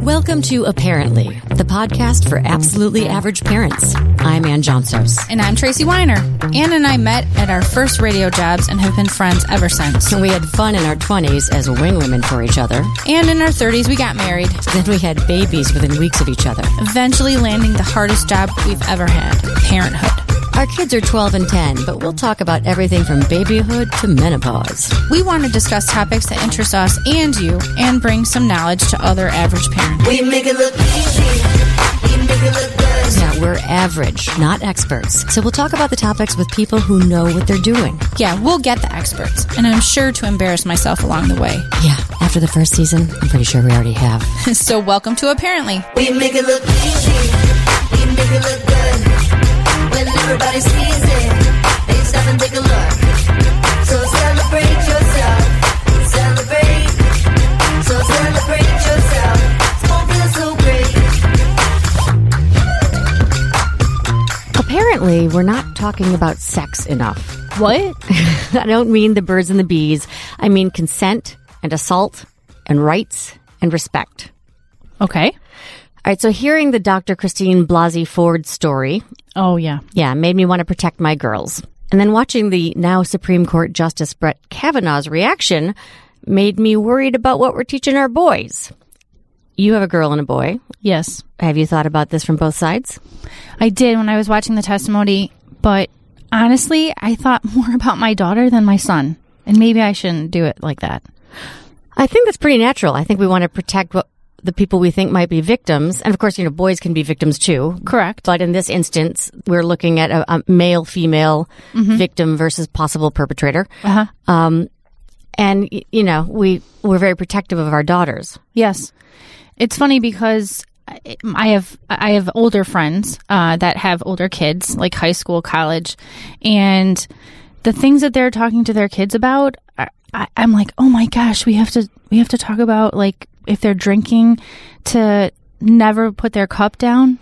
Welcome to Apparently, the podcast for absolutely average parents. I'm Ann Johnsos. And I'm Tracy Weiner. Ann and I met at our first radio jobs and have been friends ever since. We had fun in our 20s as wing women for each other. And in our 30s, we got married. Then we had babies within weeks of each other. Eventually landing the hardest job we've ever had parenthood. Our kids are 12 and 10, but we'll talk about everything from babyhood to menopause. We want to discuss topics that interest us and you and bring some knowledge to other average parents. We make it look easy. We make it look good. Yeah, we're average, not experts. So we'll talk about the topics with people who know what they're doing. Yeah, we'll get the experts, and I'm sure to embarrass myself along the way. Yeah, after the first season, I'm pretty sure we already have. so, welcome to Apparently. We make it look easy. We make it look good. When everybody sees it, they stop and take a look. So celebrate yourself. Celebrate. So celebrate yourself. It's gonna feel so great. Apparently, we're not talking about sex enough. What? I don't mean the birds and the bees. I mean consent and assault and rights and respect. Okay. All right, so hearing the Dr. Christine Blasey Ford story, Oh, yeah. yeah, made me want to protect my girls. And then watching the now Supreme Court Justice Brett Kavanaugh's reaction made me worried about what we're teaching our boys. You have a girl and a boy. Yes. Have you thought about this from both sides? I did when I was watching the testimony, but honestly, I thought more about my daughter than my son. And maybe I shouldn't do it like that. I think that's pretty natural. I think we want to protect what the people we think might be victims. And of course, you know, boys can be victims too. Correct. But in this instance, we're looking at a, a male female victim versus possible perpetrator. Uh-huh. Um, and, you know, we, we're very protective of our daughters. Yes. It's funny because I- have I have older friends uh, that have older kids, like high school, college, and the things that they're talking to their kids about, I, I, I'm like, oh my gosh, we have to we have to talk about like if they're drinking, to never put their cup down,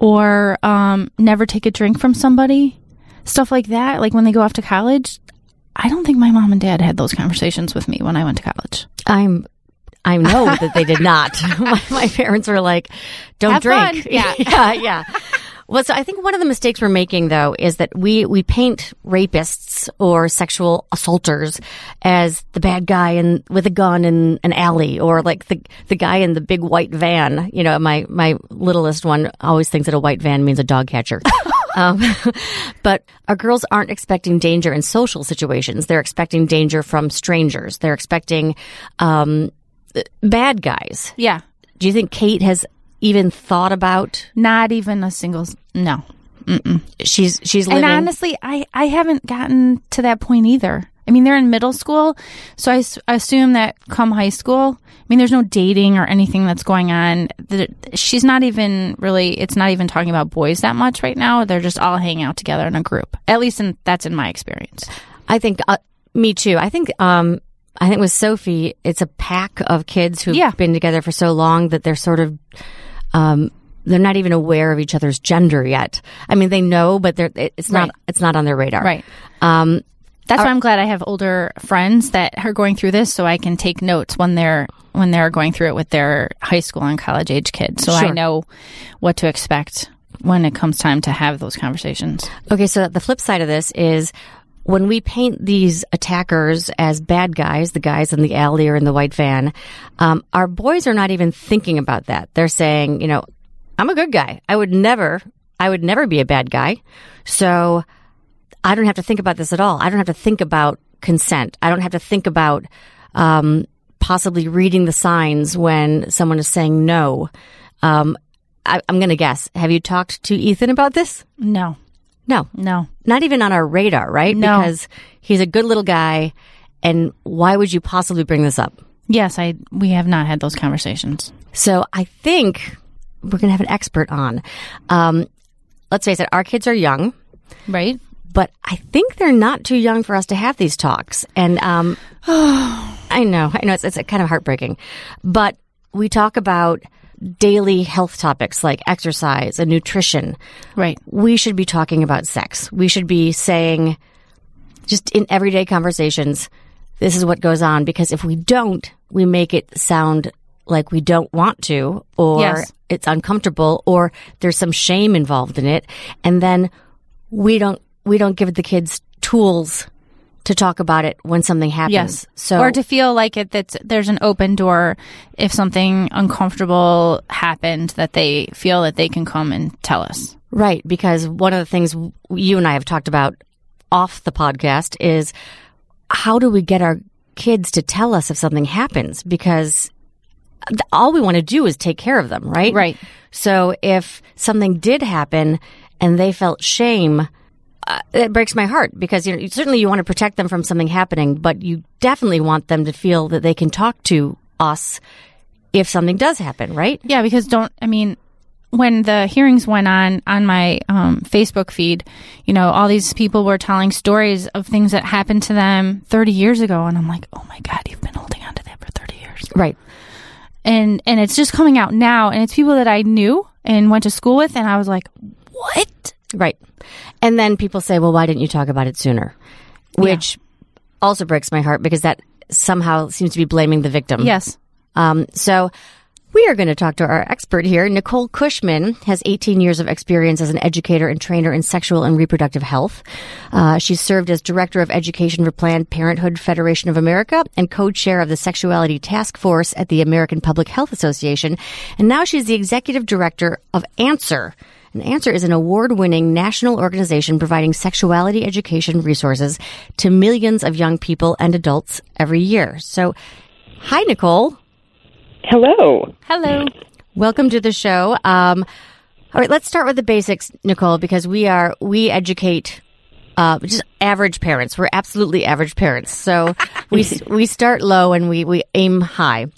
or um, never take a drink from somebody, stuff like that. Like when they go off to college, I don't think my mom and dad had those conversations with me when I went to college. I'm, I know that they did not. my, my parents were like, don't Have drink. fun. Yeah. yeah. Yeah. Well, so I think one of the mistakes we're making though is that we, we paint rapists or sexual assaulters as the bad guy in, with a gun in an alley or like the, the guy in the big white van. You know, my, my littlest one always thinks that a white van means a dog catcher. Um, but our girls aren't expecting danger in social situations. They're expecting danger from strangers. They're expecting um, bad guys. Yeah, Do you think Kate has even thought about? not even a single no. She's she's living. And honestly, I I haven't gotten to that point either. I mean, they're in middle school, so I s- assume that come high school, I mean, there's no dating or anything that's going on. The, she's not even really. It's not even talking about boys that much right now. They're just all hanging out together in a group. At least, in, that's in my experience. I think uh, me too. I think um I think with Sophie, it's a pack of kids who've Yeah. been together for so long that they're sort of um they're not even aware of each other's gender yet. I mean, they know, but they're it's not Right. it's not on their radar. Right. Um, That's why I'm glad I have older friends that are going through this, so I can take notes when they're when they're going through it with their high school and college age kids, so I know what to expect when it comes time to have those conversations. Okay, so the flip side of this is when we paint these attackers as bad guys, the guys in the alley or in the white van, um, our boys are not even thinking about that. They're saying, you know, I'm a good guy. I would never, I would never be a bad guy. So I don't have to think about this at all. I don't have to think about consent. I don't have to think about, um, possibly reading the signs when someone is saying no. Um, I, I'm going to guess. Have you talked to Ethan about this? No, No no, not even on our radar, right? No. Because he's a good little guy. And why would you possibly bring this up? yes, I we have not had those conversations. So I think we're going to have an expert on. Um, let's face it, our kids are young, Right? but I think they're not too young for us to have these talks. And um, I know, I know, it's, it's kind of heartbreaking, but we talk about daily health topics like exercise and nutrition. Right. we should be talking about sex. We should be saying, just in everyday conversations, this is what goes on. Because if we don't, we make it sound like we don't want to or Yes. it's uncomfortable or there's some shame involved in it and then we don't we don't give the kids tools to talk about it when something happens. Yes. So or to feel like it that's there's an open door if something uncomfortable happened that they feel that they can come and tell us. Right, because one of the things you and I have talked about off the podcast is how do we get our kids to tell us if something happens? Because all we want to do is take care of them, right? Right. So if something did happen and they felt shame, uh, it breaks my heart because you know certainly you want to protect them from something happening, but you definitely want them to feel that they can talk to us if something does happen, right? Yeah, because don't I mean when the hearings went on on my um, Facebook feed, you know, all these people were telling stories of things that happened to them 30 years ago, and I'm like, oh my god, you've been holding on to that for 30 years, Right. and and it's just coming out now, and it's people that I knew and went to school with, and I was like, what? Right. And then people say, well, why didn't you talk about it sooner? Which also breaks my heart because that somehow seems to be blaming the victim. Yes. Um, so we are going to talk to our expert here. Nicole Cushman has 18 years of experience as an educator and trainer in sexual and reproductive health. Uh, she's served as director of education for Planned Parenthood Federation of America and co-chair of the Sexuality Task Force at the American Public Health Association. And now she's the executive director of Answer. And Answer is an award-winning national organization providing sexuality education resources to millions of young people and adults every year. So, hi, Nicole. Hello. Hello. Welcome to the show. Um, all right, let's start with the basics, Nicole, because we are we educate uh, just average parents. We're absolutely average parents. So we we start low and we we aim high.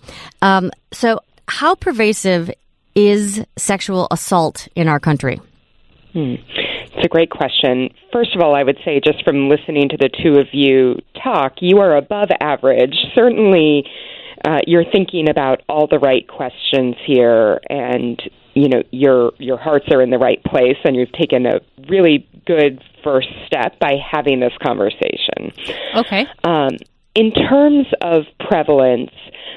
Um, so how pervasive is sexual assault in our country? It's a great question. First of all, I would say just from listening to the two of you talk, you are above average. Certainly, uh, you're thinking about all the right questions here, and you know your your hearts are in the right place, and you've taken a really good first step by having this conversation. Okay. Um, in terms of prevalence,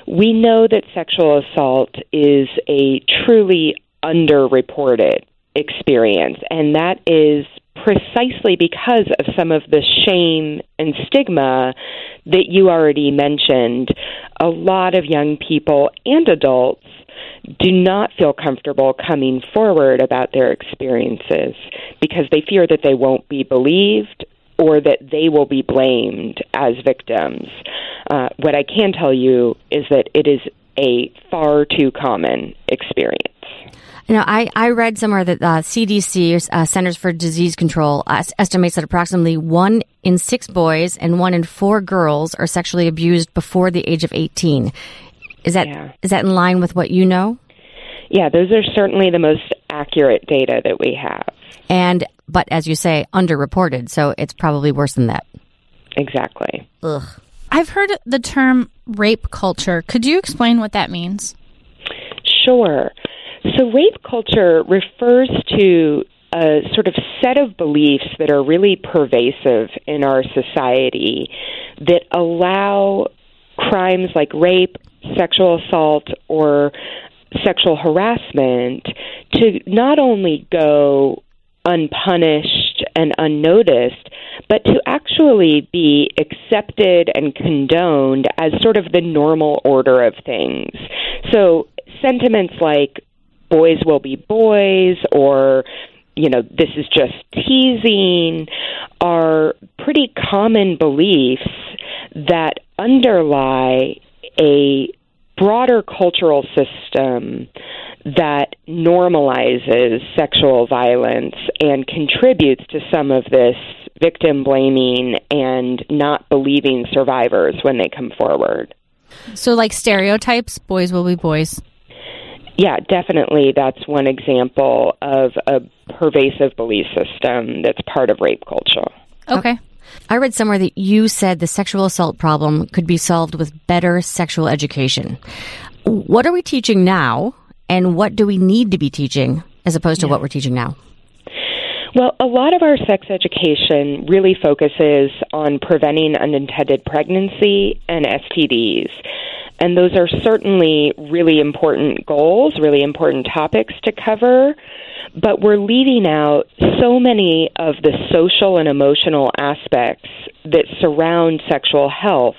we know that sexual assault is a truly underreported experience, and that is precisely because of some of the shame and stigma that you already mentioned. A lot of young people and adults do not feel comfortable coming forward about their experiences because they fear that they won't be believed or that they will be blamed as victims. Uh, what I can tell you is that it is a far too common experience. You know, I, I read somewhere that uh, CDC, uh, Centers for Disease Control, uh, estimates that approximately one in six boys and one in four girls are sexually abused before the age of 18. Is that is Yeah. that in line with what you know? Yeah, those are certainly the most accurate data that we have. And but as you say, underreported, so it's probably worse than that. Exactly. Ugh. I've heard the term rape culture. Could you explain what that means? Sure. So, rape culture refers to a sort of set of beliefs that are really pervasive in our society that allow crimes like rape, sexual assault, or sexual harassment to not only go unpunished and unnoticed, but to actually be accepted and condoned as sort of the normal order of things. So sentiments like boys will be boys or you know this is just teasing are pretty common beliefs that underlie a broader cultural system that normalizes sexual violence and contributes to some of this victim blaming and not believing survivors when they come forward. So, like stereotypes, boys will be boys. Yeah, definitely. That's one example of a pervasive belief system that's part of rape culture. Okay. I read somewhere that you said the sexual assault problem could be solved with better sexual education. What are we teaching now, and what do we need to be teaching as opposed to what we're teaching now? Well, a lot of our sex education really focuses on preventing unintended pregnancy and STDs. And those are certainly really important goals, really important topics to cover. But we're leaving out so many of the social and emotional aspects that surround sexual health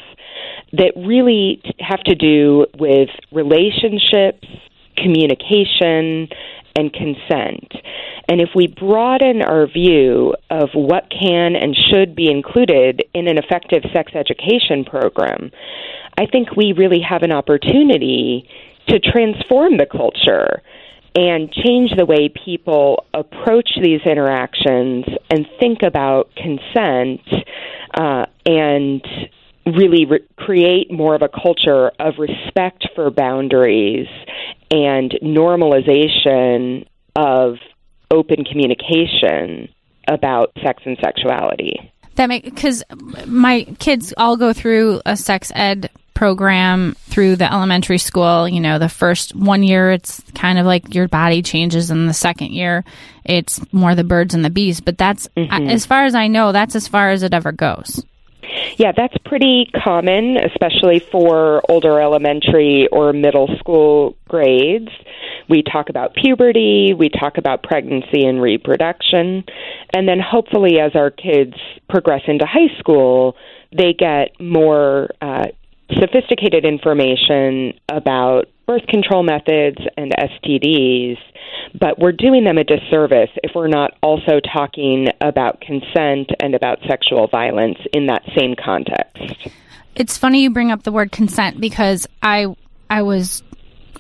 that really have to do with relationships, communication, and consent. And if we broaden our view of what can and should be included in an effective sex education program, I think we really have an opportunity to transform the culture and change the way people approach these interactions and think about consent uh, and really re- create more of a culture of respect for boundaries and normalization of open communication about sex and sexuality. That make because my kids all go through a sex ed program through the elementary school. You know, the first one year it's kind of like your body changes, and the second year it's more the birds and the bees. But that's mm-hmm. as far as I know, that's as far as it ever goes. Yeah, that's pretty common, especially for older elementary or middle school grades. We talk about puberty, we talk about pregnancy and reproduction, and then hopefully, as our kids progress into high school, they get more uh, sophisticated information about birth control methods and STDs, but we're doing them a disservice if we're not also talking about consent and about sexual violence in that same context. It's funny you bring up the word consent because I I was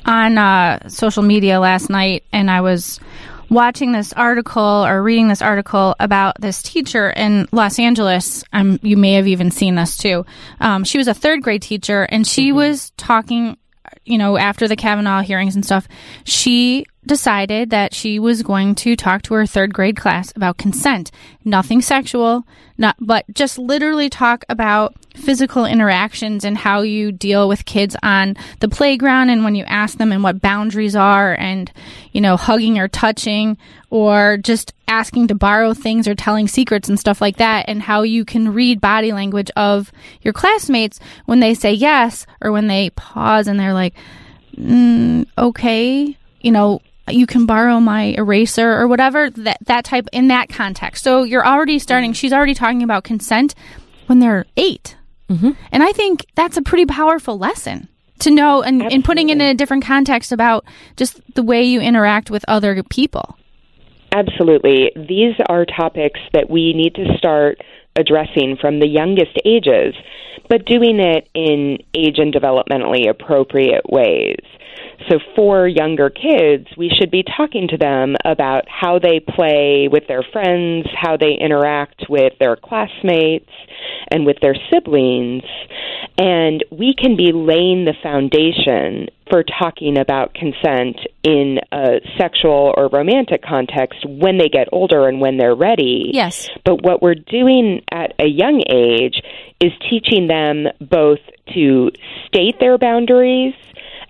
on uh, social media last night and I was watching this article or reading this article about this teacher in Los Angeles. Um, you may have even seen this too. Um, she was a third grade teacher and she was talking, you know, after the Kavanaugh hearings and stuff. She decided that she was going to talk to her third grade class about consent. Nothing sexual, not, but just literally talk about physical interactions and how you deal with kids on the playground and when you ask them and what boundaries are and, you know, hugging or touching or just asking to borrow things or telling secrets and stuff like that and how you can read body language of your classmates when they say yes or when they pause and they're like, mm, okay, you know, you can borrow my eraser or whatever that that type in that context. So you're already starting. She's already talking about consent when they're 8 mm-hmm. and I think that's a pretty powerful lesson to know and, and putting it in a different context about just the way you interact with other people. Absolutely. These are topics that we need to start addressing from the youngest ages, but doing it in age and developmentally appropriate ways. So, for younger kids, we should be talking to them about how they play with their friends, how they interact with their classmates, and with their siblings. And we can be laying the foundation for talking about consent in a sexual or romantic context when they get older and when they're ready. Yes. But what we're doing at a young age is teaching them both to state their boundaries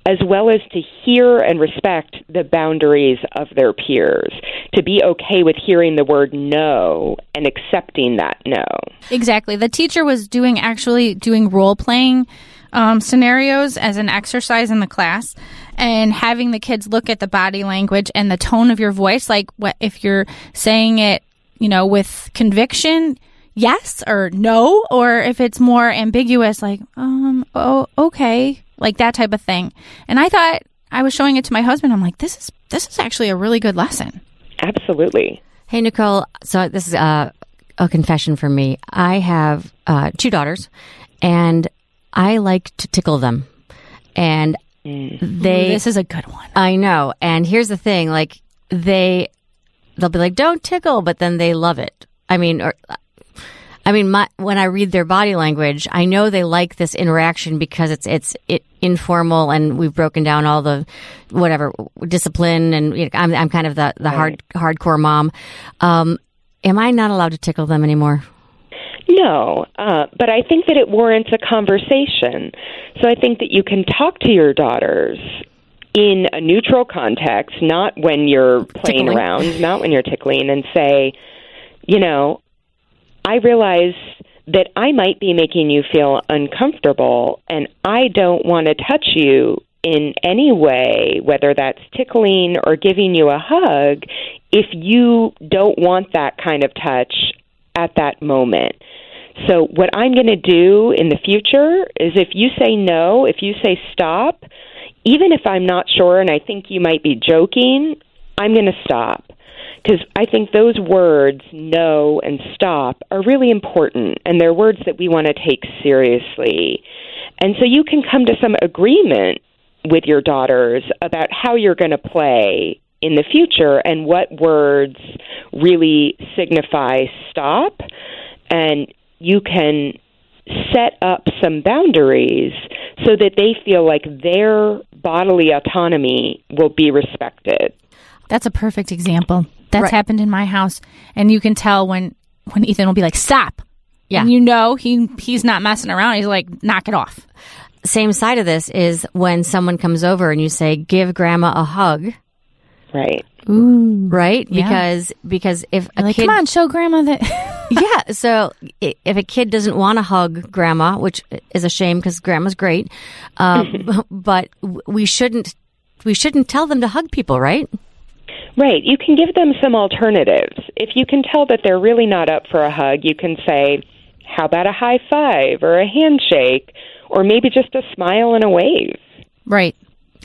as well as to hear and respect the boundaries of their peers, to be okay with hearing the word no and accepting that no. Exactly. The teacher was doing actually doing role playing um, scenarios as an exercise in the class and having the kids look at the body language and the tone of your voice. Like, what if you're saying it, you know, with conviction, yes or no, or if it's more ambiguous, like, um, oh, okay, like that type of thing. And I thought I was showing it to my husband. I'm like, this is this is actually a really good lesson. Absolutely. Hey, Nicole. So this is uh, a confession for me. I have uh, two daughters, and I like to tickle them. And they, this is a good one. I know. And here's the thing: like they, they'll be like, "Don't tickle," but then they love it. I mean, or I mean, my, when I read their body language, I know they like this interaction because it's it's it, informal and we've broken down all the whatever discipline and you know, I'm I'm kind of the the hard hardcore mom. Um, am I not allowed to tickle them anymore? No, uh, but I think that it warrants a conversation. So I think that you can talk to your daughters in a neutral context, not when you're playing Tickling. around, not when you're tickling, and say, you know, I realize that I might be making you feel uncomfortable and I don't want to touch you in any way, whether that's tickling or giving you a hug, if you don't want that kind of touch at that moment. So, what I'm going to do in the future is if you say no, if you say stop, even if I'm not sure and I think you might be joking, I'm going to stop. Because I think those words, no and stop, are really important, and they're words that we want to take seriously. And so you can come to some agreement with your daughters about how you're going to play in the future and what words really signify stop. And you can set up some boundaries so that they feel like their bodily autonomy will be respected. That's a perfect example. That's Right. happened in my house, and you can tell when when Ethan will be like, "Stop," Yeah. and you know he he's not messing around. He's like, "Knock it off." Same side of this is when someone comes over and you say, "Give grandma a hug," Right. Ooh, right? Yeah. Because because if a like, kid, come on, show grandma that. yeah. So if a kid doesn't want to hug grandma, which is a shame because grandma's great, um, but we shouldn't we shouldn't tell them to hug people, right? Right. You can give them some alternatives. If you can tell that they're really not up for a hug, you can say, How about a high five or a handshake or maybe just a smile and a wave? right,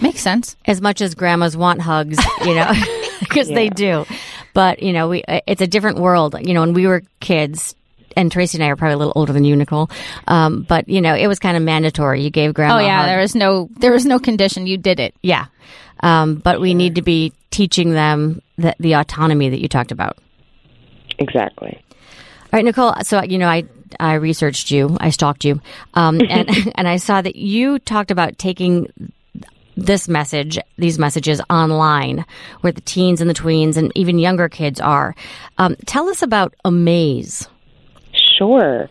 makes sense. As much as grandmas want hugs, you know, because they do. But you know, we it's a different world. You know, when we were kids. And Tracy and I are probably a little older than you, Nicole. Um, but you know, it was kind of mandatory. You gave grandma. Oh a yeah, hug. there was no there was no condition. You did it. Yeah. Um, but we need to be teaching them the, the autonomy that you talked about. Exactly. All right, Nicole. So, you know, I, I researched you, I stalked you, um, and, and I saw that you talked about taking this message, these messages online where the teens and the tweens and even younger kids are. Um, tell us about Amaze. Sure.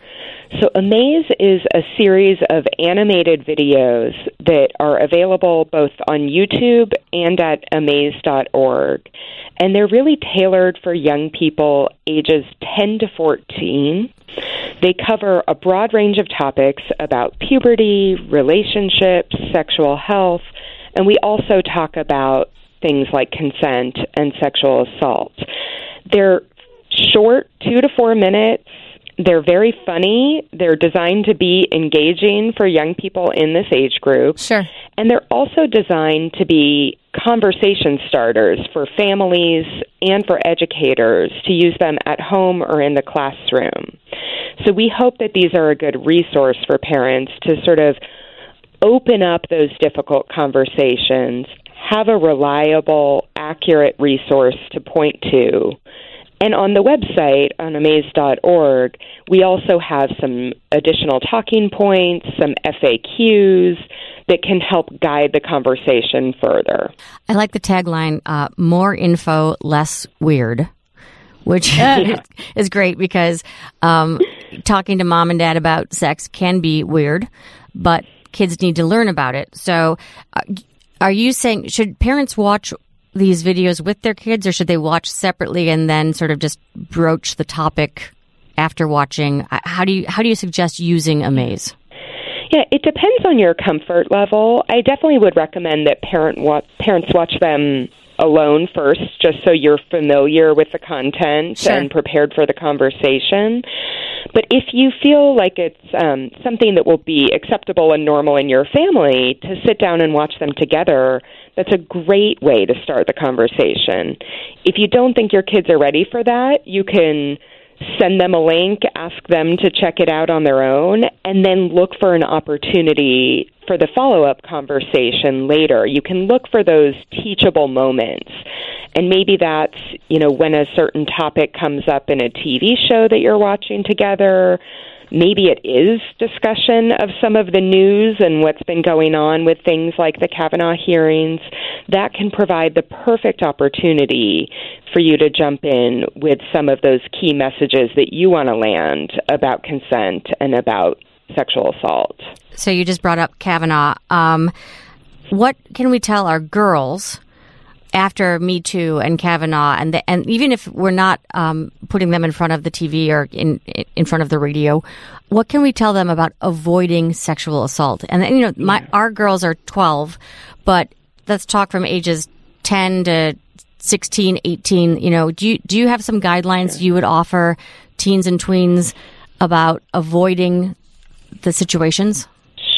So, Amaze is a series of animated videos that are available both on YouTube and at amaze.org. And they're really tailored for young people ages 10 to 14. They cover a broad range of topics about puberty, relationships, sexual health, and we also talk about things like consent and sexual assault. They're short, two to four minutes. They're very funny. They're designed to be engaging for young people in this age group. Sure. And they're also designed to be conversation starters for families and for educators to use them at home or in the classroom. So we hope that these are a good resource for parents to sort of open up those difficult conversations, have a reliable, accurate resource to point to. And on the website, on amaze.org, we also have some additional talking points, some FAQs that can help guide the conversation further. I like the tagline, uh, more info, less weird, which is great because um, talking to mom and dad about sex can be weird, but kids need to learn about it. So, uh, are you saying should parents watch these videos with their kids or should they watch separately and then sort of just broach the topic after watching? Uh, How do you how do you suggest using Amaze? Yeah, it depends on your comfort level. I definitely would recommend that parent wa- parents watch them alone first, just so you're familiar with the content Sure. and prepared for the conversation. But if you feel like it's um, something that will be acceptable and normal in your family to sit down and watch them together, that's a great way to start the conversation. If you don't think your kids are ready for that, you can send them a link, ask them to check it out on their own, and then look for an opportunity for the follow up conversation later. You can look for those teachable moments. And maybe that's, you know, when a certain topic comes up in a TV show that you're watching together. Maybe it is discussion of some of the news and what's been going on with things like the Kavanaugh hearings. That can provide the perfect opportunity for you to jump in with some of those key messages that you want to land about consent and about sexual assault. So you just brought up Kavanaugh. Um, what can we tell our girls after Me Too and Kavanaugh, and the, and even if we're not um, putting them in front of the TV or in in front of the radio, what can we tell them about avoiding sexual assault? And you know, my our girls are twelve, but let's talk from ages ten to 16, 18. You know, do you do you have some guidelines you would offer teens and tweens about avoiding the situations?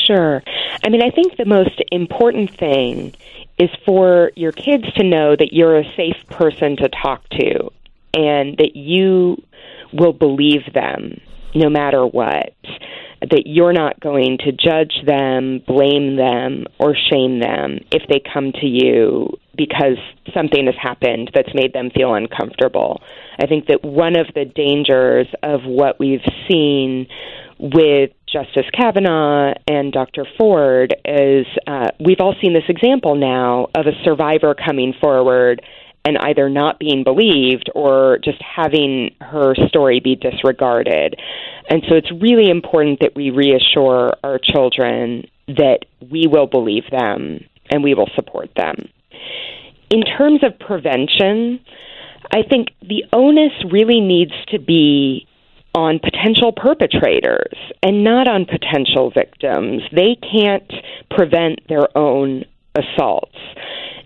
Sure. I mean, I think the most important thing is for your kids to know that you're a safe person to talk to and that you will believe them no matter what. That you're not going to judge them, blame them, or shame them if they come to you because something has happened that's made them feel uncomfortable. I think that one of the dangers of what we've seen with Justice Kavanaugh and Dr. Ford is uh, we've all seen this example now of a survivor coming forward and either not being believed or just having her story be disregarded. And so it's really important that we reassure our children that we will believe them and we will support them. In terms of prevention, I think the onus really needs to be on potential perpetrators and not on potential victims. They can't prevent their own assaults.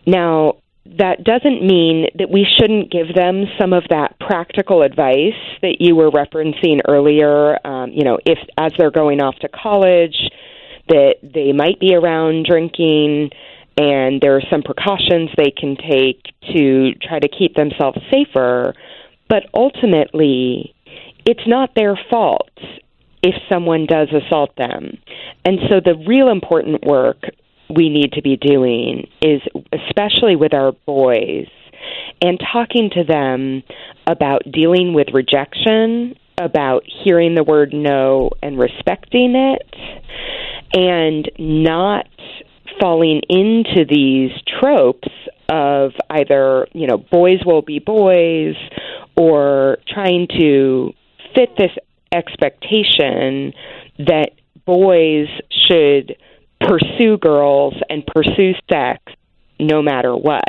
Now, that doesn't mean that we shouldn't give them some of that practical advice that you were referencing earlier. Um, you know, if as they're going off to college, that they might be around drinking, and there are some precautions they can take to try to keep themselves safer. But ultimately, it's not their fault if someone does assault them. And so the real important work we need to be doing is, especially with our boys, and talking to them about dealing with rejection, about hearing the word no and respecting it, and not falling into these tropes of either, you know, boys will be boys or trying to fit this expectation that boys should pursue girls and pursue sex no matter what.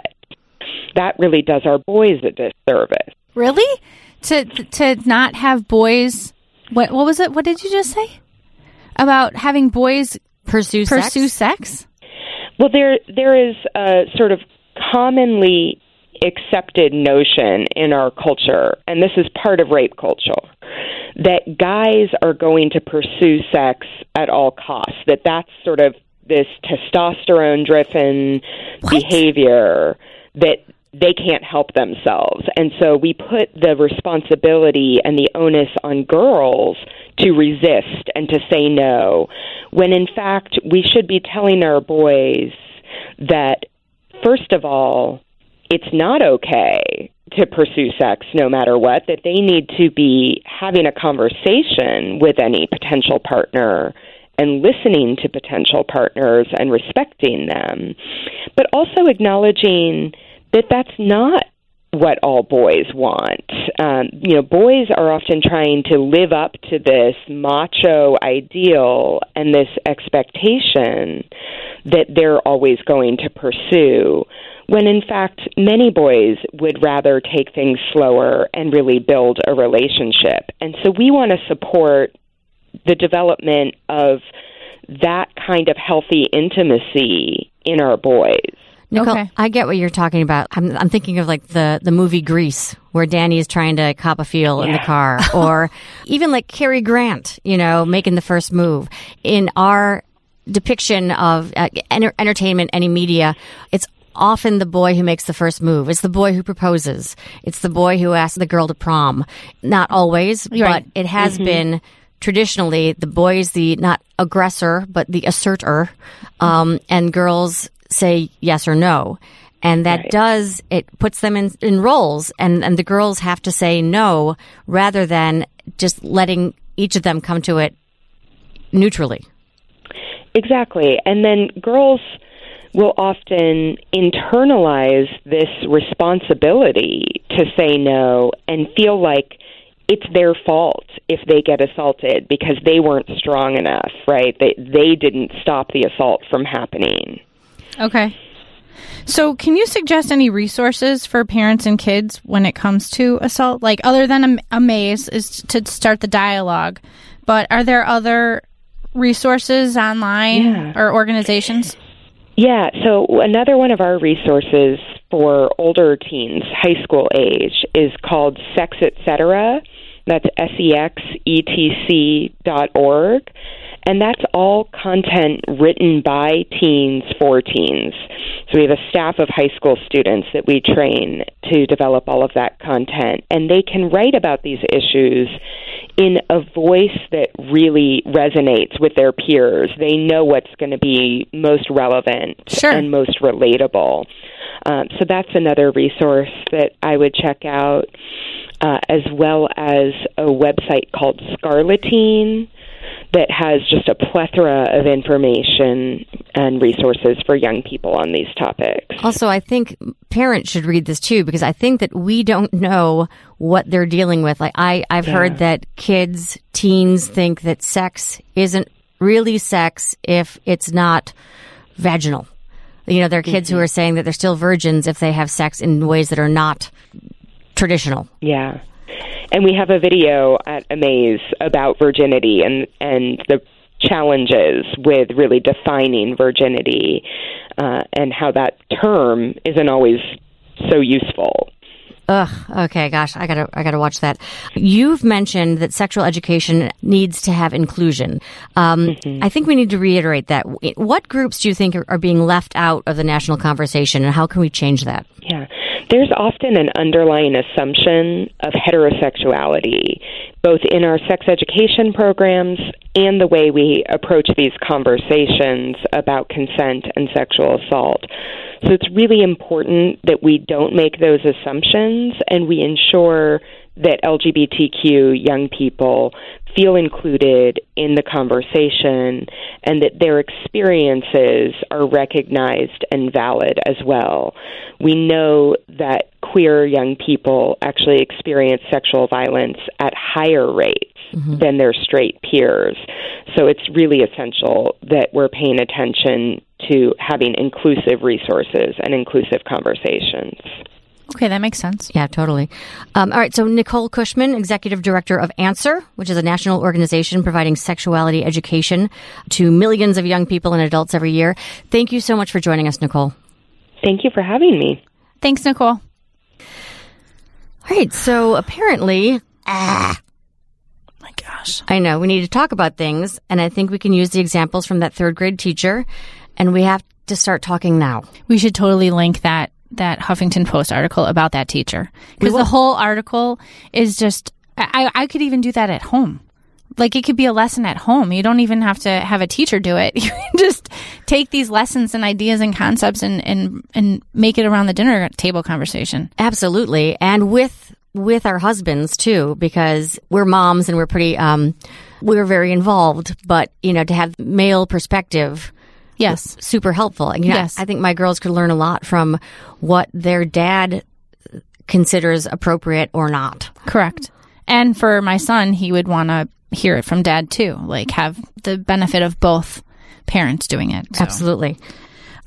That really does our boys a disservice. Really? To to not have boys what what was it? What did you just say? About having boys Pursue, pursue sex? sex? Well, there there is a sort of commonly accepted notion in our culture, and this is part of rape culture, that guys are going to pursue sex at all costs. That that's sort of this testosterone driven behavior that they can't help themselves. And so we put the responsibility and the onus on girls to resist and to say no, when in fact we should be telling our boys that, first of all, it's not okay to pursue sex no matter what, that they need to be having a conversation with any potential partner and listening to potential partners and respecting them, but also acknowledging that that's not what all boys want. Um, you know, boys are often trying to live up to this macho ideal and this expectation that they're always going to pursue. When in fact, many boys would rather take things slower and really build a relationship. And so we want to support the development of that kind of healthy intimacy in our boys. Nicole, Okay. I get what you're talking about. I'm, I'm thinking of like the, the movie Grease, where Danny is trying to cop a feel in the car, or even like Cary Grant, you know, making the first move. In our depiction of uh, enter- entertainment, any media, it's often the boy who makes the first move. It's the boy who proposes. It's the boy who asks the girl to prom. Not always, right. but it has been traditionally the boy is the not aggressor but the asserter um, and girls say yes or no and that does it puts them in, in roles and, and the girls have to say no rather than just letting each of them come to it neutrally Exactly. And then girls will often internalize this responsibility to say no and feel like it's their fault if they get assaulted because they weren't strong enough, right? They they didn't stop the assault from happening. Okay. So, can you suggest any resources for parents and kids when it comes to assault? Like, other than Amaze is to start the dialogue, but are there other resources online Yeah. or organizations? Yeah, so another one of our resources for older teens, high school age, is called Sex Etc. That's S E X E T C dot org. And that's all content written by teens for teens. So we have a staff of high school students that we train to develop all of that content. And they can write about these issues in a voice that really resonates with their peers. They know what's going to be most relevant Sure. and most relatable. Um, so that's another resource that I would check out, uh, as well as a website called Scarleteen that has just a plethora of information and resources for young people on these topics. Also, I think parents should read this too because I think that we don't know what they're dealing with. Like I, I've heard that kids, teens think that sex isn't really sex if it's not vaginal. You know, there are kids who mm-hmm. are saying that they're still virgins if they have sex in ways that are not traditional. Yeah. And we have a video at Amaze about virginity and, and the challenges with really defining virginity uh, and how that term isn't always so useful. Ugh. Okay. Gosh, I gotta, I gotta watch that. You've mentioned that sexual education needs to have inclusion. Um, I think we need to reiterate that. What groups do you think are, are being left out of the national conversation, and how can we change that? Yeah. There's often an underlying assumption of heterosexuality, both in our sex education programs and the way we approach these conversations about consent and sexual assault. So it's really important that we don't make those assumptions and we ensure that LGBTQ young people feel included in the conversation and that their experiences are recognized and valid as well. We know that queer young people actually experience sexual violence at higher rates mm-hmm. than their straight peers. So it's really essential that we're paying attention to having inclusive resources and inclusive conversations. Okay, that makes sense. Yeah, totally. Um, all right. So Nicole Cushman, executive director of Answer, which is a national organization providing sexuality education to millions of young people and adults every year. Thank you so much for joining us, Nicole. Thank you for having me. Thanks, Nicole. All right. So apparently, My gosh. I know we need to talk about things, and I think we can use the examples from that third grade teacher, and we have to start talking now. We should totally link that that Huffington Post article about that teacher because the whole article is just. I, I could even do that at home. Like it could be a lesson at home. You don't even have to have a teacher do it. You can just take these lessons and ideas and concepts and and and make it around the dinner table conversation. Absolutely, and with with our husbands too, because we're moms and we're pretty um, we're very involved. But you know, to have male perspective, Yes. super helpful. And, you know, Yes. I think my girls could learn a lot from what their dad considers appropriate or not. Correct. And for my son, he would want to hear it from dad too, like have the benefit of both parents doing it. So. Absolutely.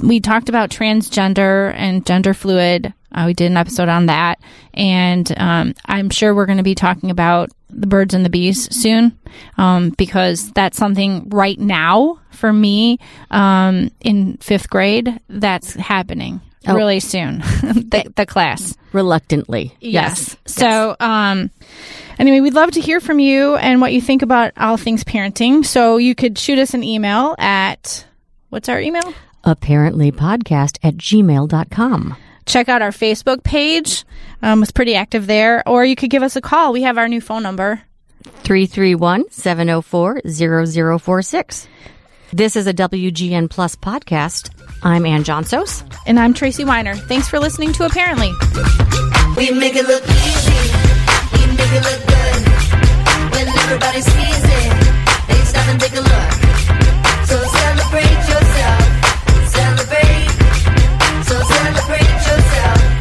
we talked about transgender and gender fluid. Uh, we did an episode on that, and um, I'm sure we're going to be talking about the birds and the bees soon, um, because that's something right now for me um, in fifth grade that's happening really soon. the, the class. Reluctantly. Yes. So, um, anyway, we'd love to hear from you and what you think about all things parenting. So you could shoot us an email at what's our email? Apparently podcast at gmail.com check out our Facebook page. Um, it's pretty active there. Or you could give us a call. We have our new phone number 331 704 0046. This is a WGN Plus podcast. I'm Ann Johnsos. And I'm Tracy Weiner. Thanks for listening to Apparently. We make it look easy. We make it look good. When everybody sees it, they stop and take a look. separate yourself.